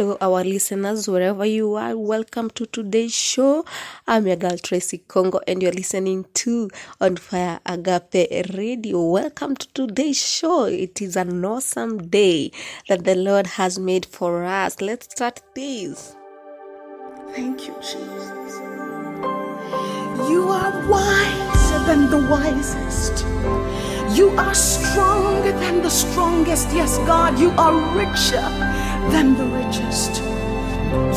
our listeners, wherever you are. Welcome to today's show. I'm your girl Tracy Kongo, and you're listening to On Fire Agape Radio. Welcome to today's show. It is an awesome day that the Lord has made for us. Let's start this. Thank you, Jesus. You are wiser than the wisest. You are stronger than the strongest. Yes, God, you are richer than the richest.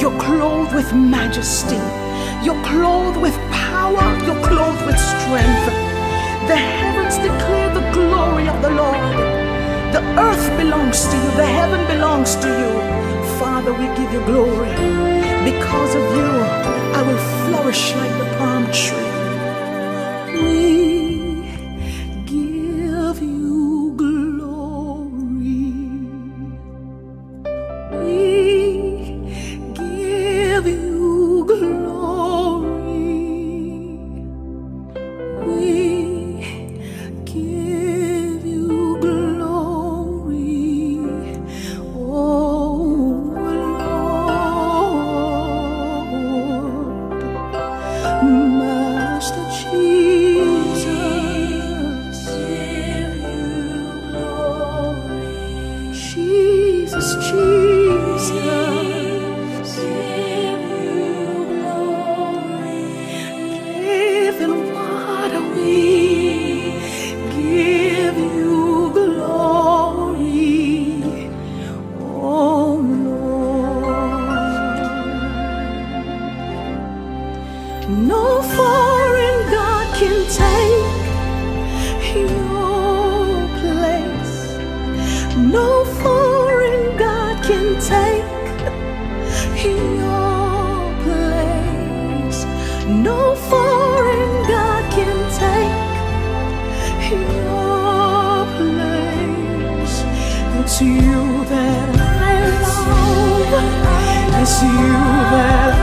You're clothed with majesty. You're clothed with power. You're clothed with strength. The heavens declare the glory of the Lord. The earth belongs to you. The heaven belongs to you. Father, we give you glory. Because of you, I will flourish like the palm tree. We No foreign God can take your place. It's you that I love. It's you that I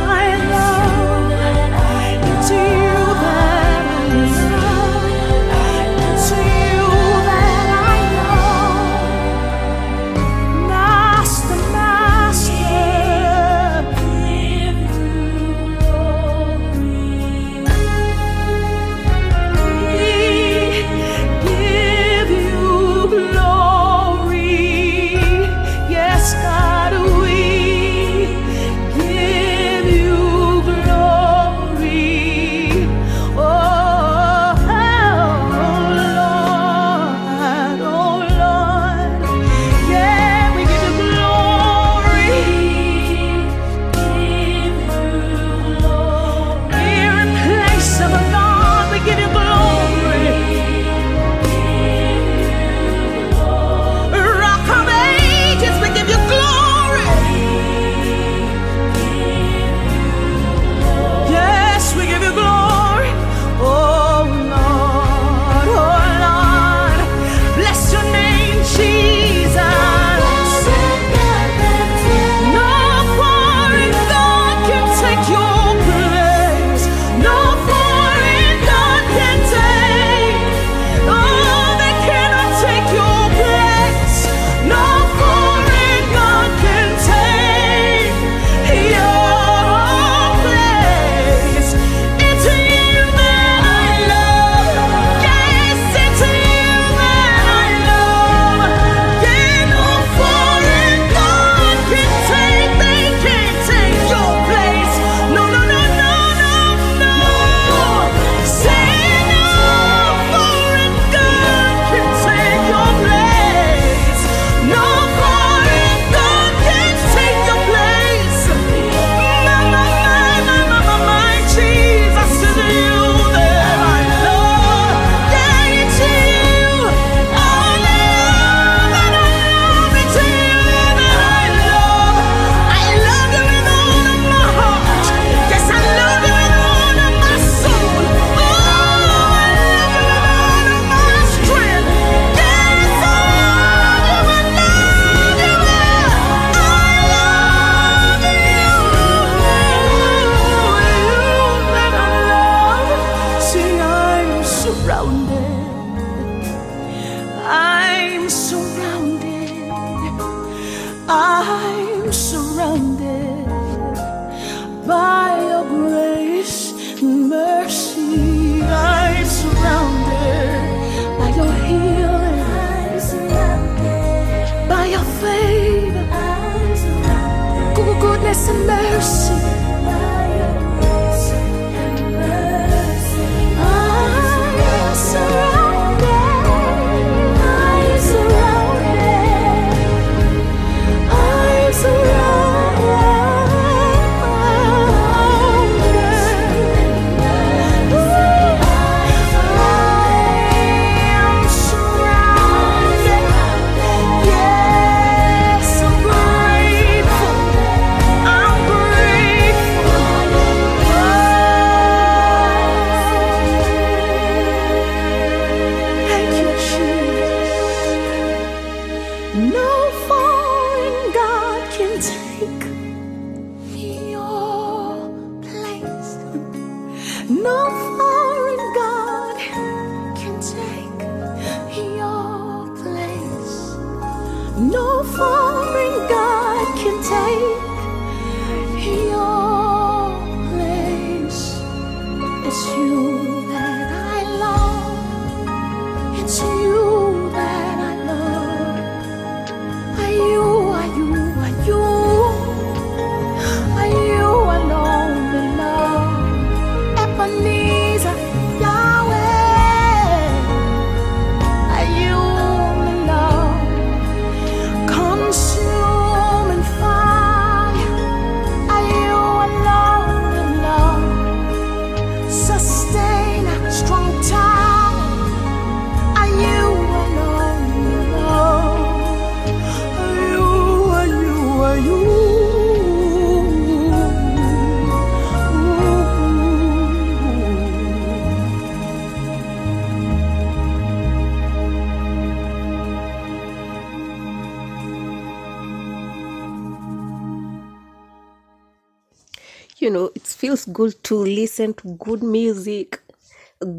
good to listen to good music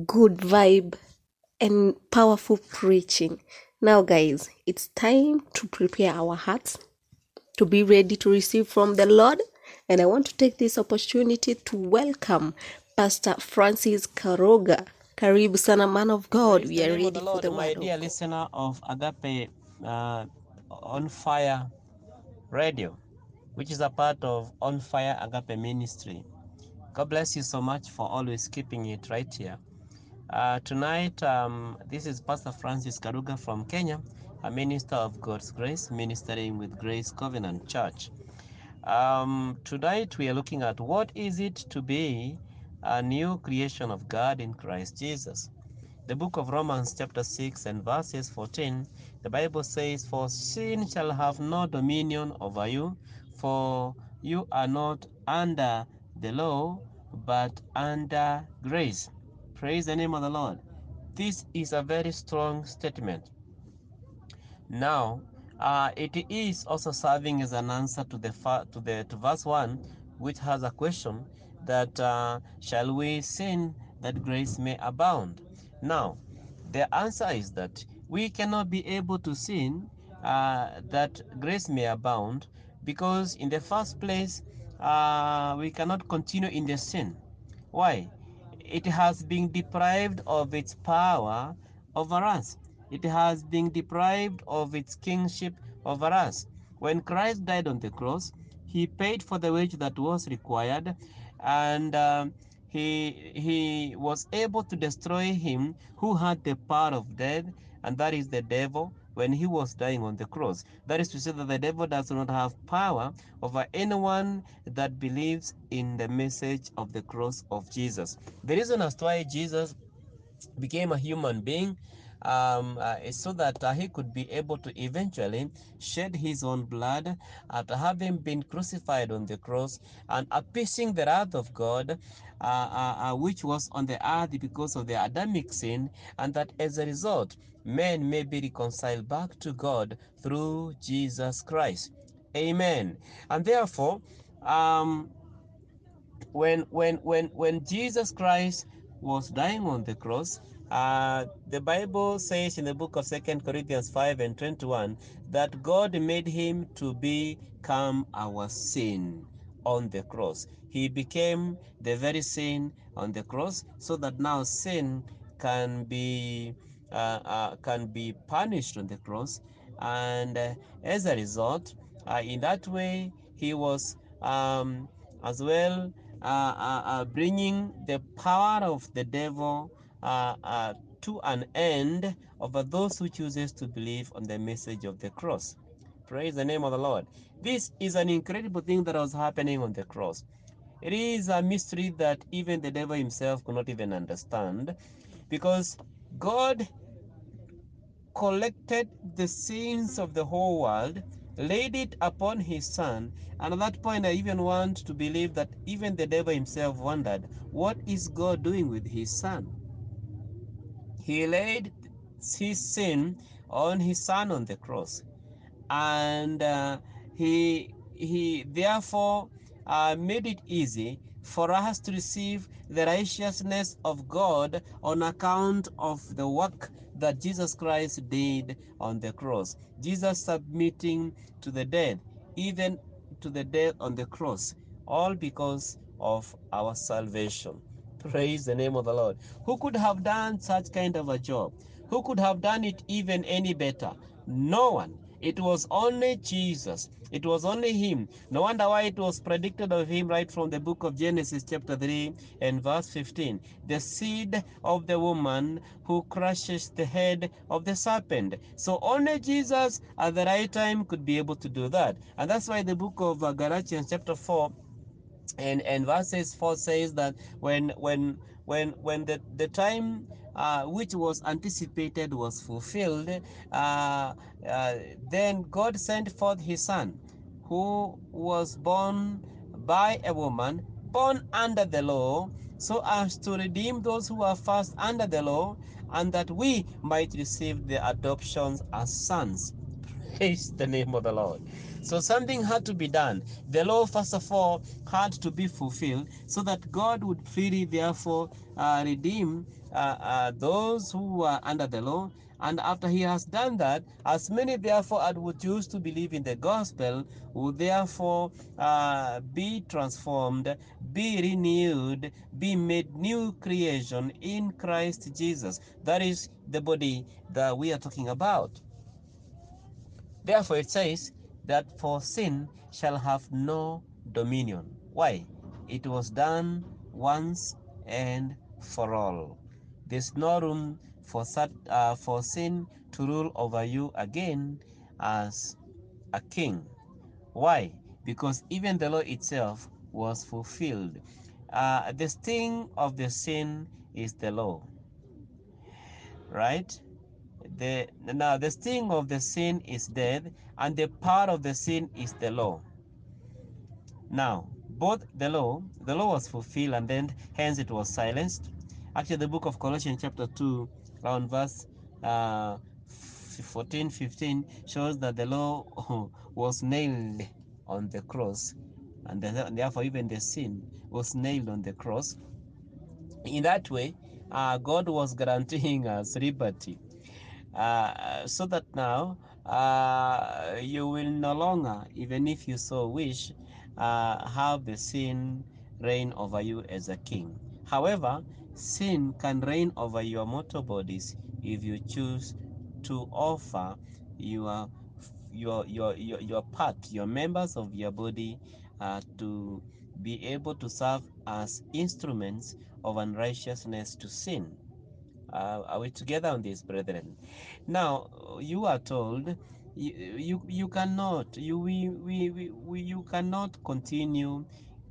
good vibe and powerful preaching. Now guys it's time to prepare our hearts to be ready to receive from the lord. And i want to take this opportunity to welcome pastor francis karuga. Karibu sana man of god. Praise we are ready the for the my word of dear listener of Agape uh, On Fire Radio, which is a part of On Fire Agape Ministry. God bless you so much for always keeping it right here. Uh, tonight, um, this is Pastor Francis Karuga from Kenya, a minister of God's grace, ministering with Grace Covenant Church. Um, tonight, we are looking at what is it to be a new creation of God in Christ Jesus. The book of Romans, chapter 6 and verses 14, the Bible says, For sin shall have no dominion over you, for you are not under the law, but under grace. Praise the name of the Lord. This is a very strong statement. Now, uh, it is also serving as an answer to the to the to verse one, which has a question that uh, shall we sin that grace may abound? Now, the answer is that we cannot be able to sin uh, that grace may abound because, in the first place, uh, we cannot continue in the sin. Why? It has been deprived of its power over us. It has been deprived of its kingship over us. When Christ died on the cross, he paid for the wage that was required, and um, he he was able to destroy him who had the power of death, and that is the devil. When he was dying on the cross, that is to say that the devil does not have power over anyone that believes in the message of the cross of Jesus. The reason as to why Jesus became a human being um, uh, so that uh, he could be able to eventually shed his own blood after having been crucified on the cross and appeasing the wrath of God, uh, uh, uh, which was on the earth because of the Adamic sin, and that as a result, men may be reconciled back to God through Jesus Christ. Amen. And therefore, um, when when when when Jesus Christ was dying on the cross, uh, the Bible says in the book of Second Corinthians 5 and 21 that God made him to become our sin on the cross. He became the very sin on the cross so that now sin can be uh, uh, can be punished on the cross and uh, as a result uh, in that way he was um, as well bringing the power of the devil uh, uh, to an end over those who chooses to believe on the message of the cross. Praise the name of the Lord. This is an incredible thing that was happening on the cross. It is a mystery that even the devil himself could not even understand because God collected the sins of the whole world, laid it upon his son, and at that point I even want to believe that even the devil himself wondered, what is God doing with his son? He laid his sin on his son on the cross and uh, he he therefore uh, made it easy for us to receive the righteousness of God on account of the work that Jesus Christ did on the cross. Jesus submitting to the death, even to the death on the cross, all because of our salvation. Praise the name of the Lord. Who could have done such kind of a job? Who could have done it even any better? No one. It was only Jesus. It was only him. No wonder why it was predicted of him right from the book of Genesis, chapter 3 and verse 15. The seed of the woman who crushes the head of the serpent. So only Jesus at the right time could be able to do that. And that's why the book of uh, Galatians, chapter 4, and and verses 4 says that when when when when the, the time uh, which was anticipated was fulfilled uh, uh, then god sent forth his son who was born by a woman born under the law so as to redeem those who are first under the law and that we might receive the adoptions as sons Praise the name of the Lord. So something had to be done. The law, first of all, had to be fulfilled so that God would freely, therefore, uh, redeem uh, uh, those who were under the law. And after he has done that, as many, therefore, as would choose to believe in the gospel would therefore uh, be transformed, be renewed, be made new creation in Christ Jesus. That is the body that we are talking about. Therefore, it says that for sin shall have no dominion. Why? It was done once and for all. There's no room for, uh, for sin to rule over you again as a king. Why? Because even the law itself was fulfilled. Uh, the sting of the sin is the law, right? The, now the sting of the sin is death, and the power of the sin is the law. Now, both the law, the law was fulfilled, and then hence it was silenced. Actually, the book of Colossians, chapter 2, around verse uh, 14, 15, shows that the law was nailed on the cross, and therefore even the sin was nailed on the cross. In that way, uh, God was guaranteeing us liberty uh, so that now uh, you will no longer, even if you so wish, uh, have the sin reign over you as a king. However, sin can reign over your mortal bodies if you choose to offer your your your your, your part, your members of your body, uh, to be able to serve as instruments of unrighteousness to sin. Uh, are we together on this, brethren? Now, you are told you you, you cannot you we, we, we, we you cannot continue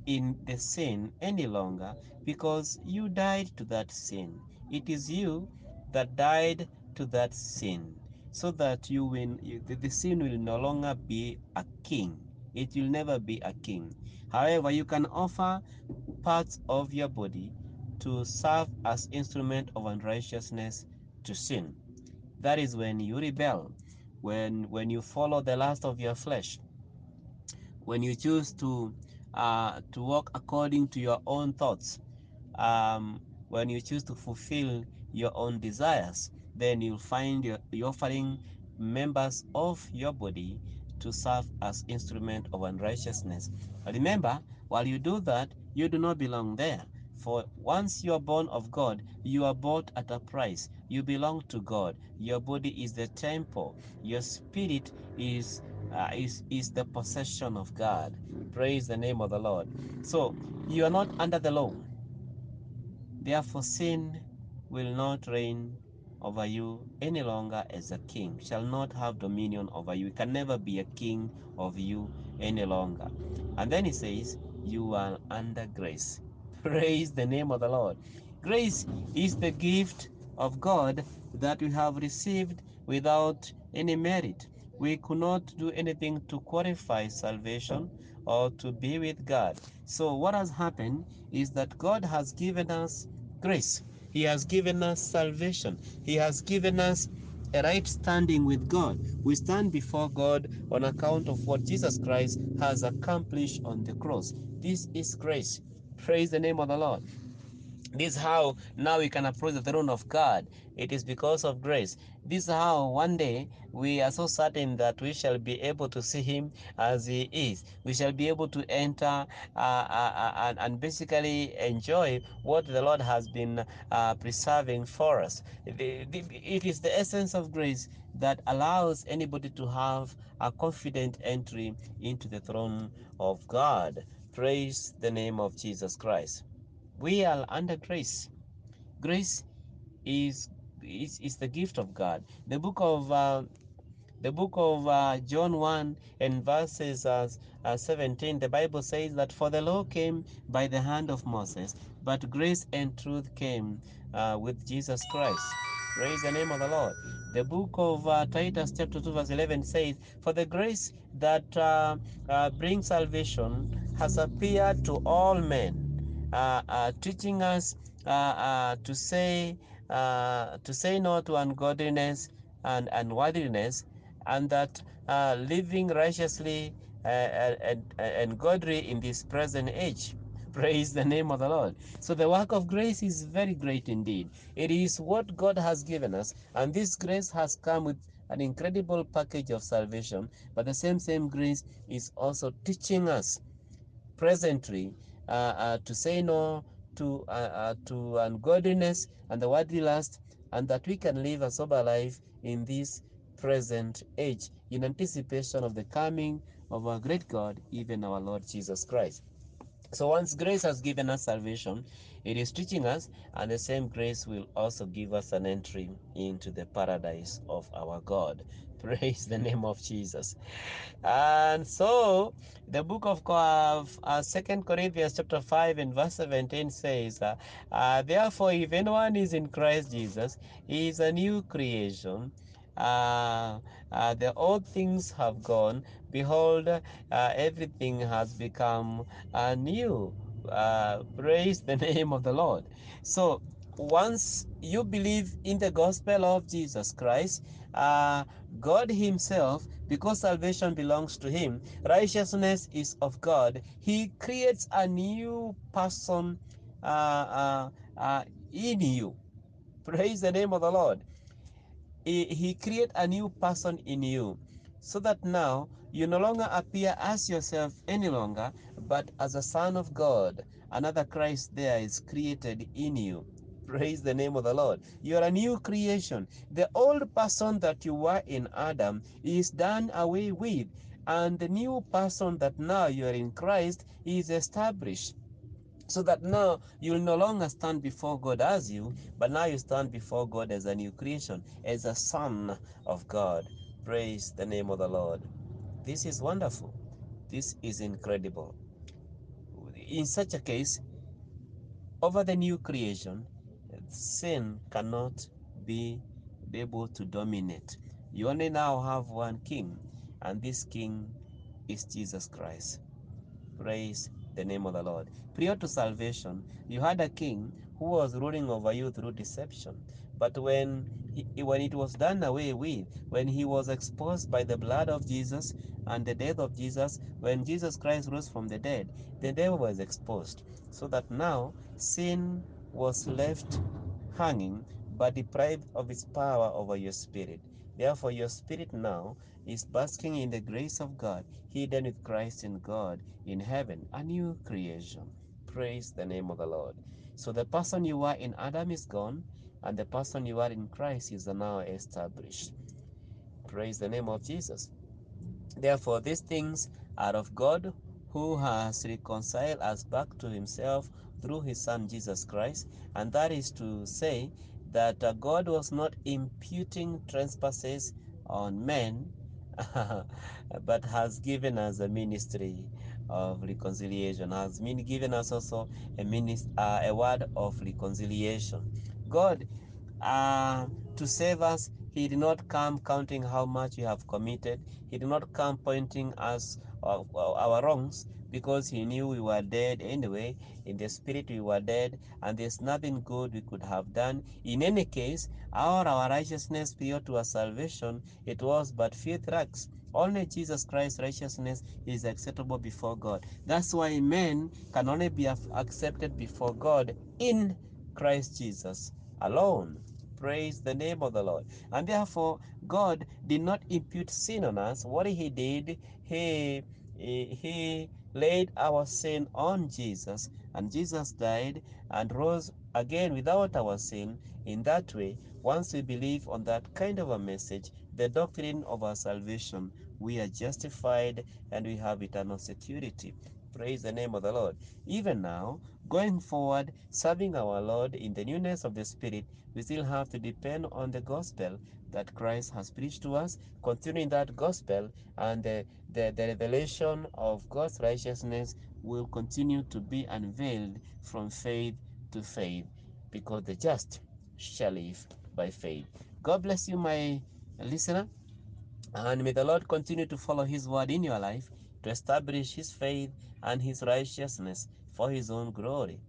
in the sin any longer because you died to that sin. It is you that died to that sin, so that you will the, sin will no longer be a king. It will never be a king. However, you can offer parts of your body to serve as instrument of unrighteousness to sin. That is when you rebel, when when you follow the lust of your flesh, when you choose to uh, to walk according to your own thoughts, um, when you choose to fulfill your own desires, then you'll find your, you're offering members of your body to serve as instrument of unrighteousness. Remember, while you do that, you do not belong there. For once you are born of God, you are bought at a price. You belong to God. Your body is the temple. Your spirit is uh, is is the possession of God. Praise the name of the Lord. So you are not under the law. Therefore, sin will not reign over you any longer as a king, shall not have dominion over you. Can never be a king of you any longer. And then he says, You are under grace. Praise the name of the Lord. Grace is the gift of God that we have received without any merit. We could not do anything to qualify salvation or to be with God. So, what has happened is that God has given us grace. He has given us salvation. He has given us a right standing with God. We stand before God on account of what Jesus Christ has accomplished on the cross. This is grace. Praise the name of the Lord. This is how now we can approach the throne of God. It is because of grace. This is how one day we are so certain that we shall be able to see Him as He is. We shall be able to enter uh, uh, uh, and, and basically enjoy what the Lord has been uh, preserving for us. It is the essence of grace that allows anybody to have a confident entry into the throne of God. Praise the name of Jesus Christ. We are under grace. Grace is is, is the gift of god. The book of uh, the book of uh, john 1 and verses uh, uh, 17 the bible says that for the law came by the hand of moses but grace and truth came uh, with jesus christ praise the name of the lord the book of uh, titus chapter 2 verse 11 says for the grace that uh, uh, brings salvation has appeared to all men uh, uh, teaching us uh, to say to say no to ungodliness and unworthiness, and that living righteously and, and godly in this present age. Praise the name of the Lord. So the work of grace is very great indeed. It is what God has given us, and this grace has come with an incredible package of salvation. But the same same grace is also teaching us presently uh, uh, to say no to uh, uh, to ungodliness and the worldly lust, and that we can live a sober life in this present age in anticipation of the coming of our great God, even our Lord Jesus Christ. So once grace has given us salvation, it is teaching us, and the same grace will also give us an entry into the paradise of our God. Praise the name of Jesus. And so the book of uh, Second Corinthians chapter 5 and verse 17 says, uh, uh, Therefore, if anyone is in Christ Jesus, he is a new creation. Uh, uh, the old things have gone. Behold, uh, everything has become uh, new. Uh, praise the name of the Lord. So, once you believe in the gospel of Jesus Christ, uh, God Himself, because salvation belongs to Him, righteousness is of God. He creates a new person uh, uh, uh, in you. Praise the name of the Lord. He, create a new person in you so that now you no longer appear as yourself any longer, but as a son of God. Another Christ there is created in you. Praise the name of the Lord. You are a new creation. The old person that you were in Adam is done away with, and the new person that now you are in Christ is established so that now you will no longer stand before God as you, but now you stand before God as a new creation, as a son of God. Praise the name of the Lord. This is wonderful. This is incredible. In such a case, over the new creation, sin cannot be able to dominate. You only now have one king, and this king is Jesus Christ. Praise the name of the Lord. Prior to salvation, you had a king who was ruling over you through deception. But when he, when it was done away with, when he was exposed by the blood of Jesus and the death of Jesus, when Jesus Christ rose from the dead, the devil was exposed. So that now sin was left hanging but deprived of its power over your spirit. Therefore, your spirit now is basking in the grace of God, hidden with Christ in God in heaven, a new creation. Praise the name of the Lord. So the person you are in Adam is gone, and the person you are in Christ is now established. Praise the name of Jesus. Therefore, these things are of God who has reconciled us back to himself through his Son Jesus Christ. And that is to say that uh, God was not imputing trespasses on men, but has given us a ministry of reconciliation, has been given us also a, minis- uh, a word of reconciliation. God uh, to save us, He did not come counting how much we have committed. He did not come pointing us uh, our wrongs because He knew we were dead anyway. In the spirit, we were dead, and there's nothing good we could have done. In any case, our, our righteousness prior to our salvation, it was but filth rags. Only Jesus Christ's righteousness is acceptable before God. That's why men can only be accepted before God in Christ Jesus alone. Praise the name of the Lord. And therefore, God did not impute sin on us. What He did, He, he laid our sin on Jesus, and Jesus died and rose again without our sin. In that way, once we believe on that kind of a message, the doctrine of our salvation, we are justified and we have eternal security. Praise the name of the Lord. Even now, going forward, serving our Lord in the newness of the Spirit, we still have to depend on the gospel that Christ has preached to us, continuing that gospel, and the, the, the revelation of God's righteousness will continue to be unveiled from faith to faith, because the just shall live by faith. God bless you, my listener, and may the Lord continue to follow His word in your life to establish His faith and His righteousness for His own glory.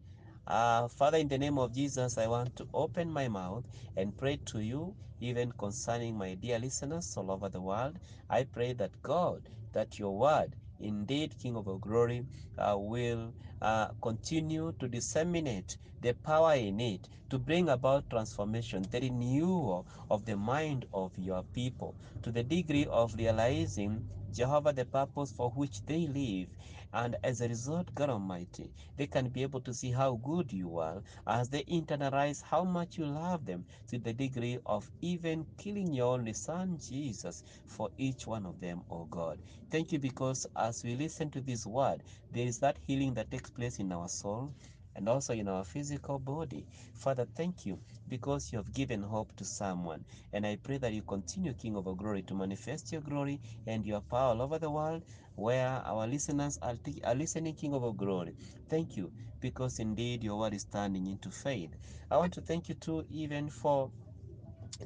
Uh, Father, in the name of Jesus, I want to open my mouth and pray to you, even concerning my dear listeners all over the world. I pray that God, that your word, indeed, King of glory, uh, will uh, continue to disseminate the power in it to bring about transformation, the renewal of the mind of your people to the degree of realizing Jehovah, the purpose for which they live. And as a result, God Almighty, they can be able to see how good you are as they internalize how much you love them to the degree of even killing your only son, Jesus, for each one of them, oh God. Thank you because as we listen to this word, there is that healing that takes place in our soul and also in our physical body. Father, thank you because you have given hope to someone. And I pray that you continue, King of glory, to manifest your glory and your power all over the world where our listeners are, t- are listening, King of glory. Thank you because indeed your word is turning into faith. I want to thank you too, even for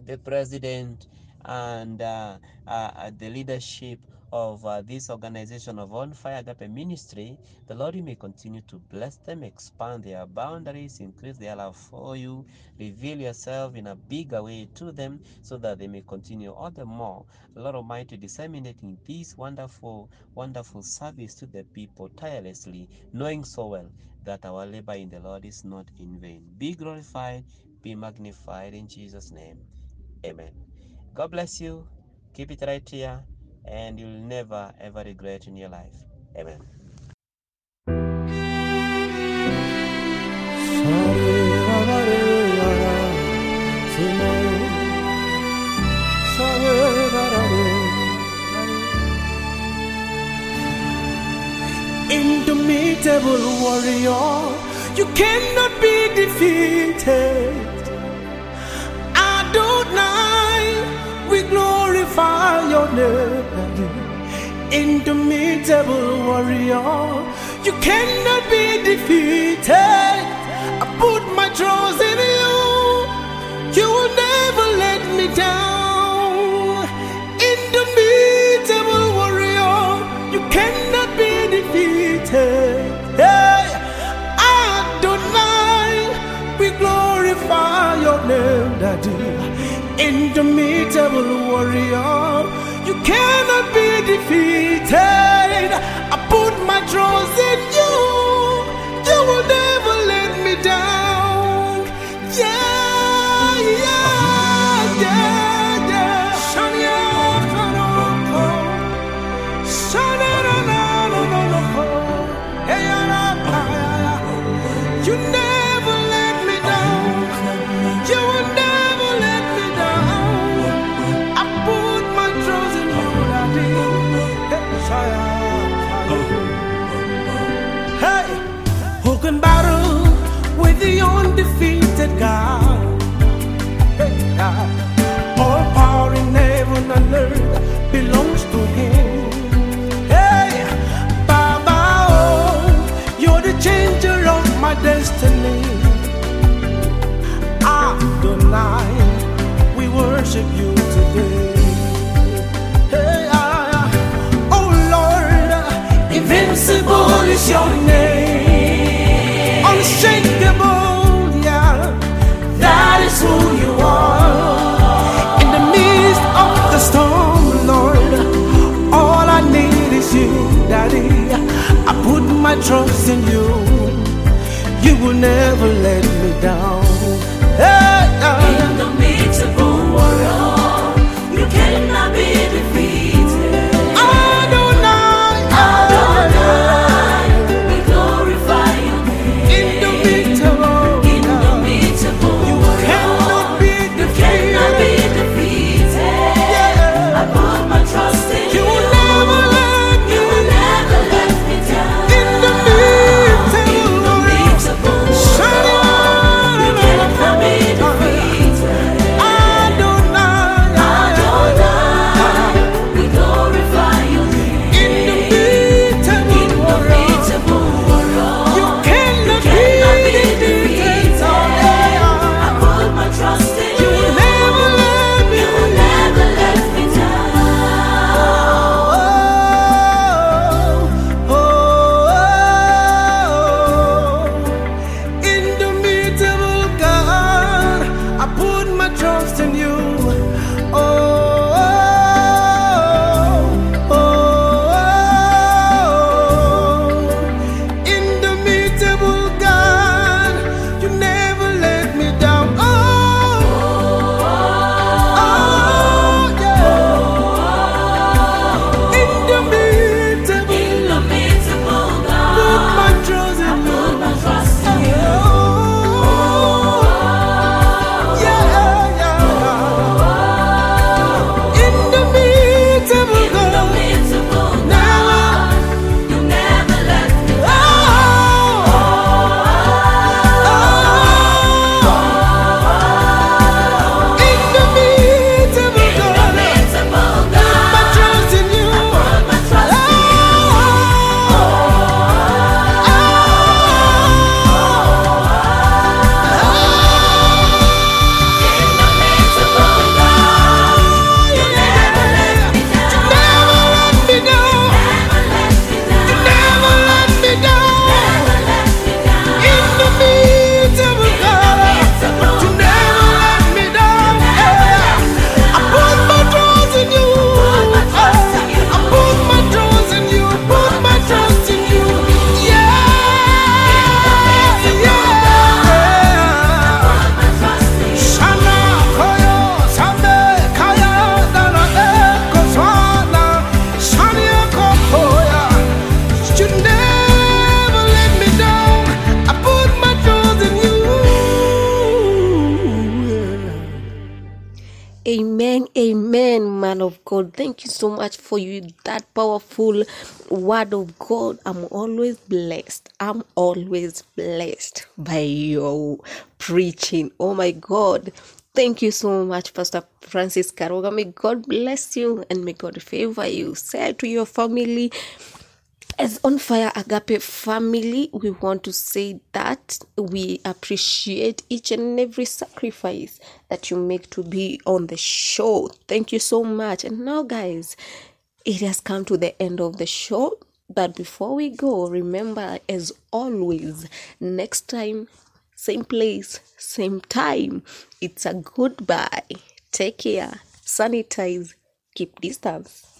the president and uh, uh, the leadership of uh, this organization of On Fire Agape Ministry, the Lord, you may continue to bless them, expand their boundaries, increase their love for you, reveal yourself in a bigger way to them so that they may continue all the more, Lord Almighty, disseminating this wonderful, wonderful service to the people tirelessly, knowing so well that our labor in the Lord is not in vain. Be glorified, be magnified in Jesus' name. Amen. God bless you. Keep it right here, and you'll never ever regret in your life. Amen. Indomitable warrior, you cannot be defeated. Adonai, we glorify your name. Indomitable warrior, you cannot be defeated. I put my trust in you. You will never let me down. Indomitable warrior, you cannot be defeated. Hey, Adonai, we glorify your name, Daddy. Indomitable warrior, you cannot be defeated. I put my trust in you. You will never let me down. Yeah, We worship you today. Ah. oh Lord, invincible is your name, unshakable, yeah, that is who you are. In the midst of the storm, Lord, all I need is you, Daddy. I put my trust in you. You will never let me down. Hey, God. Thank you so much for you that powerful word of God. I'm always blessed. I'm always blessed by your preaching. Oh my God. Thank you so much, Pastor Francis Karuga. May God bless you and may God favor you. Say to your family, as on fire agape family we want to say that we appreciate each and every sacrifice that you make to be on the show. Thank you so much. And now guys it has come to the end of the show. But before we go remember as always next time same place same time. It's a goodbye. Take care. Sanitize. Keep distance